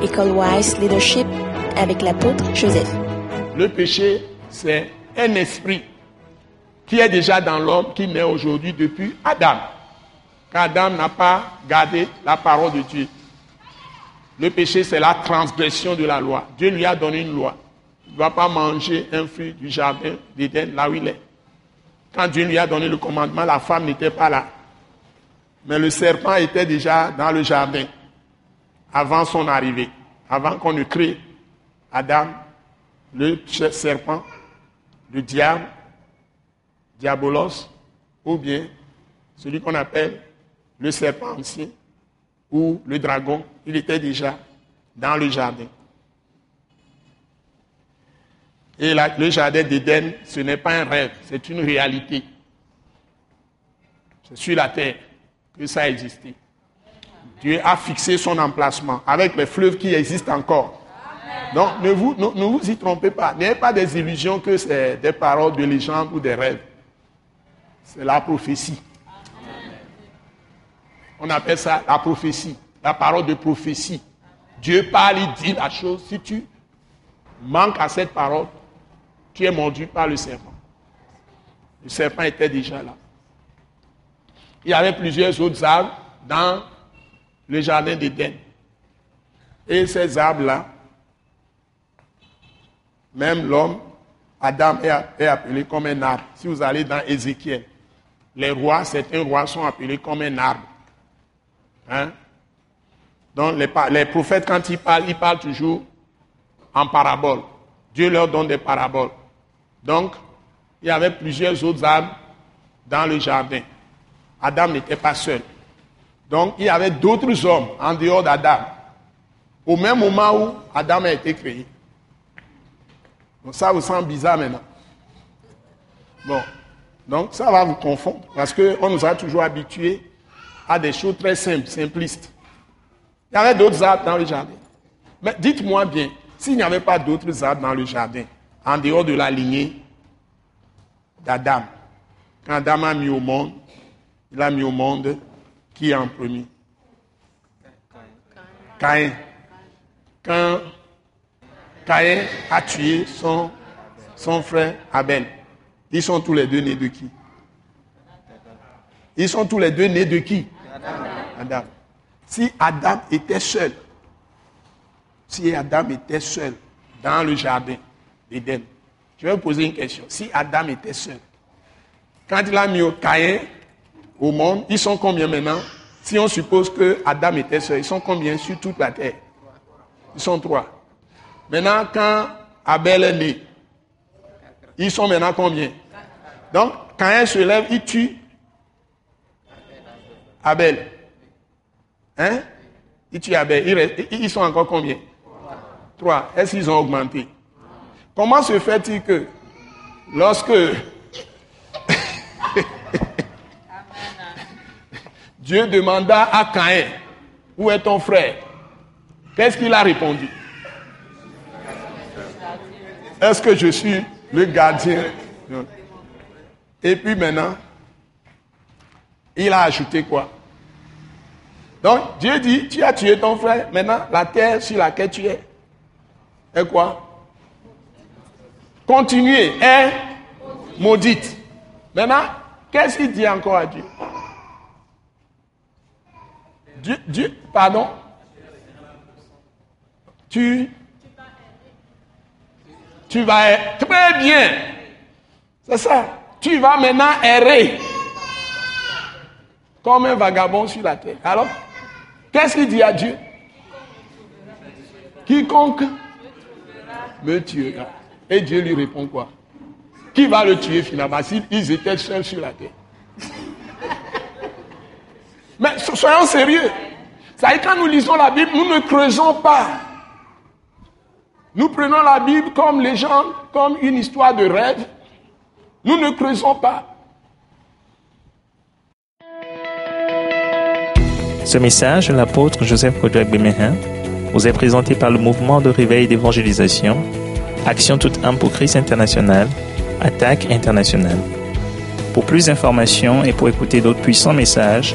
École Wise Leadership avec l'apôtre Joseph. Le péché, c'est un esprit qui est déjà dans l'homme, qui naît aujourd'hui depuis Adam. Adam n'a pas gardé la parole de Dieu. Le péché, c'est la transgression de la loi. Dieu lui a donné une loi. Il ne doit pas manger un fruit du jardin d'Éden là où il est. Quand Dieu lui a donné le commandement, la femme n'était pas là. Mais le serpent était déjà dans le jardin avant son arrivée, avant qu'on ne crée Adam, le serpent, le diable, diabolos, ou bien celui qu'on appelle le serpent ancien ou le dragon, il était déjà dans le jardin. Et le jardin d'Éden, ce n'est pas un rêve, c'est une réalité. C'est sur la terre que ça a existé. Dieu a fixé son emplacement avec les fleuves qui existent encore. Donc ne vous, ne, vous y trompez pas. N'ayez pas des illusions que c'est des paroles de légende ou des rêves. C'est la prophétie. On appelle ça la prophétie, la parole de prophétie. Dieu parle, il dit la chose. Si tu manques à cette parole, tu es mordu par le serpent. Le serpent était déjà là. Il y avait plusieurs autres arbres dans le jardin d'Éden. Et ces arbres-là, même l'homme, Adam est appelé comme un arbre. Si vous allez dans Ézéchiel, les rois, certains rois sont appelés comme un arbre. Hein? Donc les, prophètes, quand ils parlent, ils parlent toujours en parabole. Dieu leur donne des paraboles. Donc, il y avait plusieurs autres arbres dans le jardin. Adam n'était pas seul. Donc, il y avait d'autres hommes en dehors d'Adam. Au même moment où Adam a été créé. Donc, ça vous semble bizarre maintenant. Bon. Donc, ça va vous confondre. Parce qu'on nous a toujours habitués à des choses très simples, simplistes. Il y avait d'autres arbres dans le jardin. Mais dites-moi bien, s'il n'y avait pas d'autres arbres dans le jardin, en dehors de la lignée d'Adam, quand Adam a mis au monde, il a mis au monde qui est en premier? Caïn. Quand Caïn a tué son, son frère Abel, ils sont tous les deux nés de qui? Ils sont tous les deux nés de qui? Adam. Si Adam était seul, si Adam était seul dans le jardin d'Éden, je vais vous poser une question. Si Adam était seul, quand il a mis au Caïn au monde, ils sont combien maintenant? Si on suppose que Adam était seul, ils sont combien sur toute la terre? Ils sont trois. Maintenant, quand Abel est né, ils sont maintenant combien? Donc, Caïn se lève, il tue Abel. Hein? Il tue Abel. Ils sont encore combien? Trois. Est-ce qu'ils ont augmenté? Comment se fait-il que lorsque Dieu demanda à Caïn, où est ton frère? Qu'est-ce qu'il a répondu? Est-ce que je suis le gardien? Et puis maintenant, il a ajouté quoi? Donc Dieu dit, tu as tué ton frère, maintenant la terre sur laquelle tu es. Est quoi? Continuez, est maudite. Maintenant, qu'est-ce qu'il dit encore à Dieu? Dieu, pardon Tu tu vas très bien. C'est ça. Tu vas maintenant errer comme un vagabond sur la terre. Alors, Qu'est-ce qu'il dit à Dieu? Quiconque me tuera. Et Dieu lui répond quoi? Qui va le tuer finalement? S'ils étaient seuls sur la terre Mais soyons sérieux. Ça quand nous lisons la Bible, nous ne creusons pas. Nous prenons la Bible comme légende, comme une histoire de rêve. Nous ne creusons pas. Ce message l'apôtre Joseph Kodouak Bemehin vous est présenté par le mouvement de réveil d'évangélisation, Action toute âme pour Christ international, Attaque internationale. Pour plus d'informations et pour écouter d'autres puissants messages,